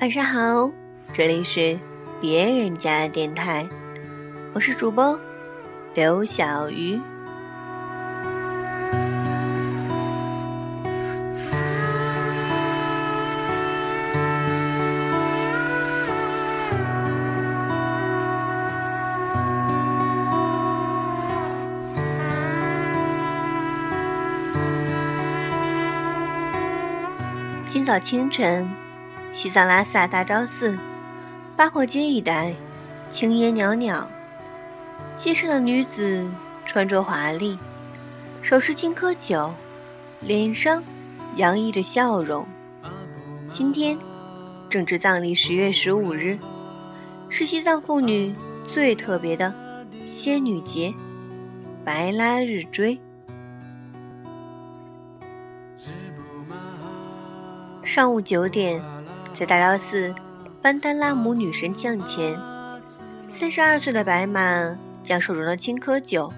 晚上好，这里是别人家的电台，我是主播刘小鱼。今早清晨，西藏拉萨大昭寺八廓街一带，青烟袅袅。街上的女子穿着华丽，手持青稞酒，脸上洋溢着笑容。今天正值藏历十月十五日，是西藏妇女最特别的仙女节——白拉日追。上午九点，在大昭寺班丹拉姆女神像前，三十二岁的白马将手中的青稞酒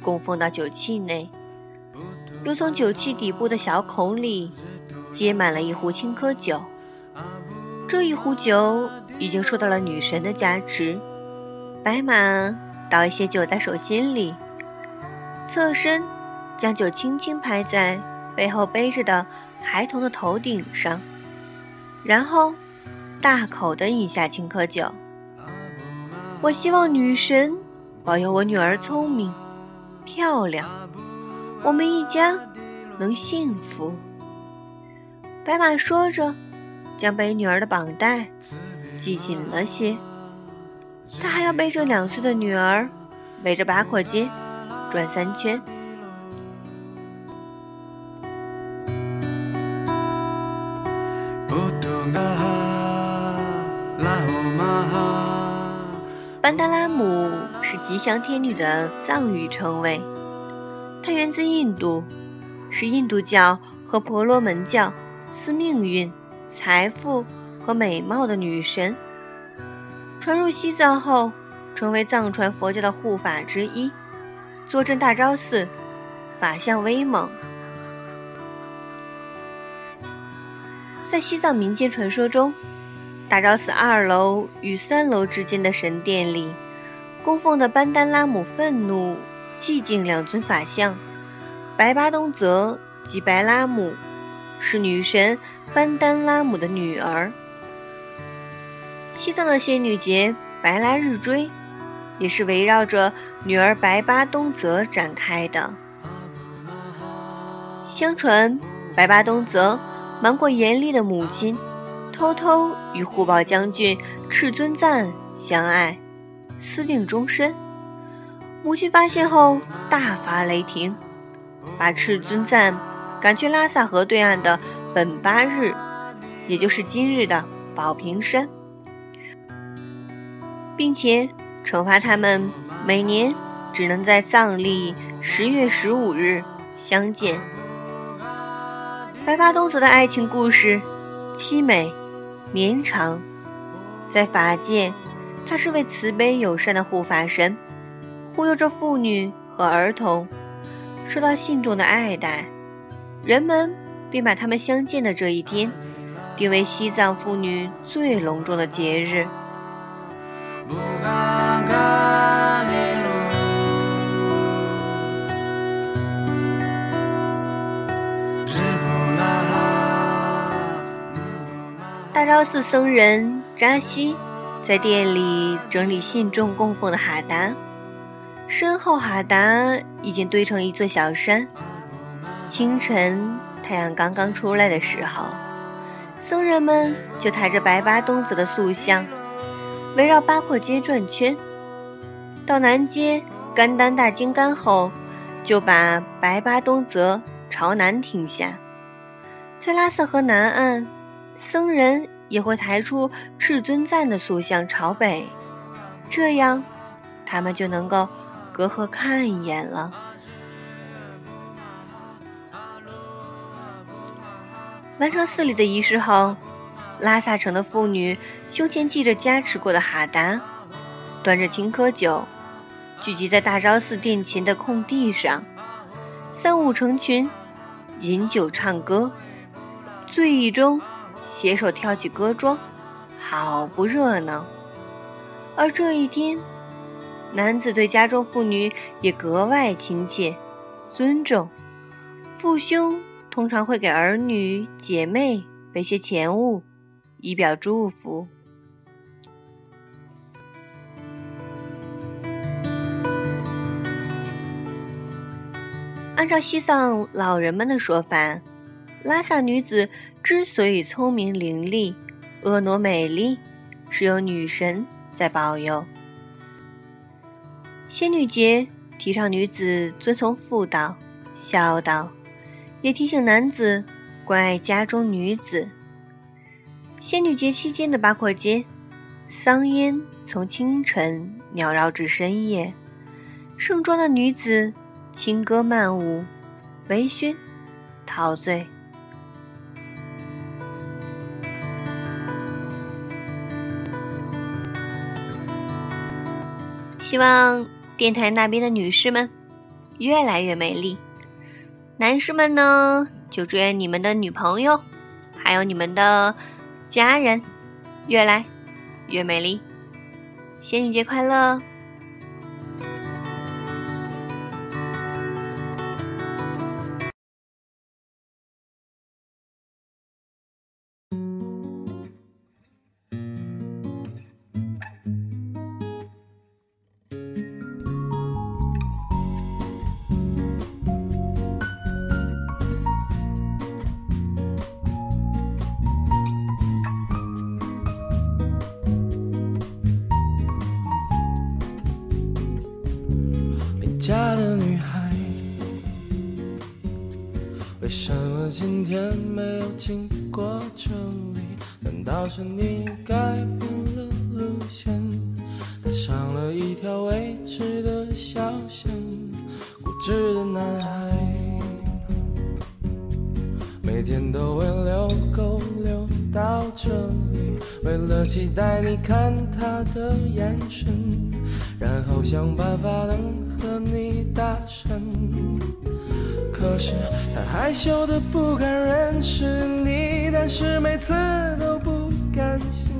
供奉到酒器内，又从酒器底部的小孔里接满了一壶青稞酒。这一壶酒已经受到了女神的加持。白马倒一些酒在手心里，侧身将酒轻轻拍在背后背着的。孩童的头顶上，然后大口的饮下青稞酒。我希望女神保佑我女儿聪明、漂亮，我们一家能幸福。白马说着，将背女儿的绑带系紧了些。他还要背着两岁的女儿，围着八廓街转三圈。班达拉姆是吉祥天女的藏语称谓，它源自印度，是印度教和婆罗门教司命运、财富和美貌的女神。传入西藏后，成为藏传佛教的护法之一，坐镇大昭寺，法相威猛。在西藏民间传说中。大昭寺二楼与三楼之间的神殿里，供奉的班丹拉姆愤怒、寂静两尊法像，白巴东泽及白拉姆，是女神班丹拉姆的女儿。西藏的仙女节白拉日追，也是围绕着女儿白巴东泽展开的。相传，白巴东泽瞒过严厉的母亲。偷偷与护宝将军赤尊赞相爱，私定终身。母亲发现后大发雷霆，把赤尊赞赶去拉萨河对岸的本巴日，也就是今日的宝瓶山，并且惩罚他们每年只能在藏历十月十五日相见。白发东泽的爱情故事凄美。绵长，在法界，他是位慈悲友善的护法神，护佑着妇女和儿童，受到信众的爱戴。人们便把他们相见的这一天，定为西藏妇女最隆重的节日。大昭寺僧人扎西在店里整理信众供奉的哈达，身后哈达已经堆成一座小山。清晨太阳刚刚出来的时候，僧人们就抬着白巴东泽的塑像，围绕八廓街转圈。到南街甘丹大金刚后，就把白巴东泽朝南停下。在拉萨河南岸。僧人也会抬出赤尊赞的塑像朝北，这样他们就能够隔河看一眼了。完成寺里的仪式后，拉萨城的妇女胸前系着加持过的哈达，端着青稞酒，聚集在大昭寺殿前的空地上，三五成群，饮酒唱歌，醉意中。携手跳起歌庄，好不热闹。而这一天，男子对家中妇女也格外亲切、尊重。父兄通常会给儿女姐妹备些钱物，以表祝福。按照西藏老人们的说法，拉萨女子之所以聪明伶俐、婀娜美丽，是由女神在保佑。仙女节提倡女子遵从妇道、孝道。也提醒男子关爱家中女子。仙女节期间的八廓街，桑烟从清晨缭绕至深夜，盛装的女子轻歌曼舞，微醺陶醉。希望电台那边的女士们越来越美丽。男士们呢，就祝愿你们的女朋友，还有你们的家人，越来越美丽。仙女节快乐！今天没有经过这里？难道是你改变了路线，踏上了一条未知的小线？固执的男孩，每天都会遛狗遛到这里，为了期待你看他的眼神，然后想办法能。可是他害羞的不敢认识你，但是每次都不甘心。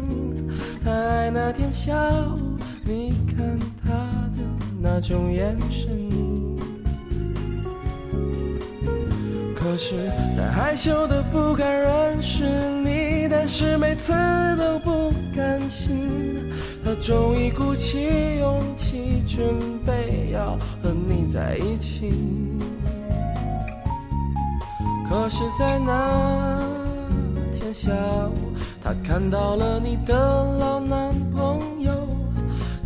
他爱那天下午你看他的那种眼神，可是他害羞的不敢认识你，但是每次都不甘心。他终于鼓起勇气，准备要和你在一起。可是，在那天下午，他看到了你的老男朋友。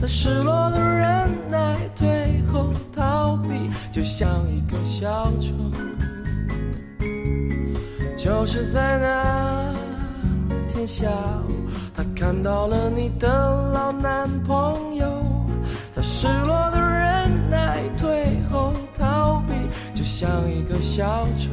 他失落的忍耐，退后逃避，就像一个小丑。就是在那天下午。他看到了你的老男朋友，他失落的忍耐，退后逃避，就像一个小丑。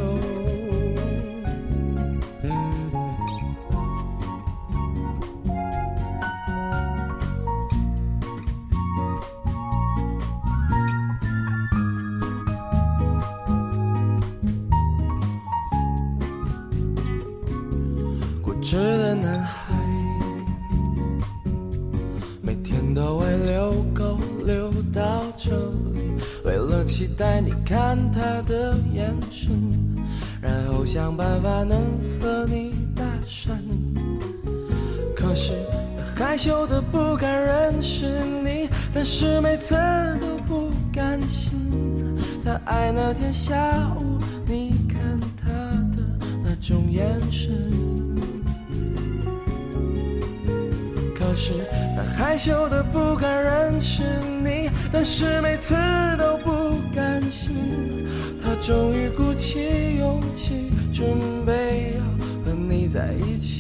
固执的男孩。每天都会遛狗遛到这里，为了期待你看他的眼神，然后想办法能和你搭讪。可是害羞的不敢认识你，但是每次都不甘心。他爱那天下午你看他的那种眼神。是他害羞的不敢认识你，但是每次都不。甘心，他终于鼓起勇气，准备要和你在一起。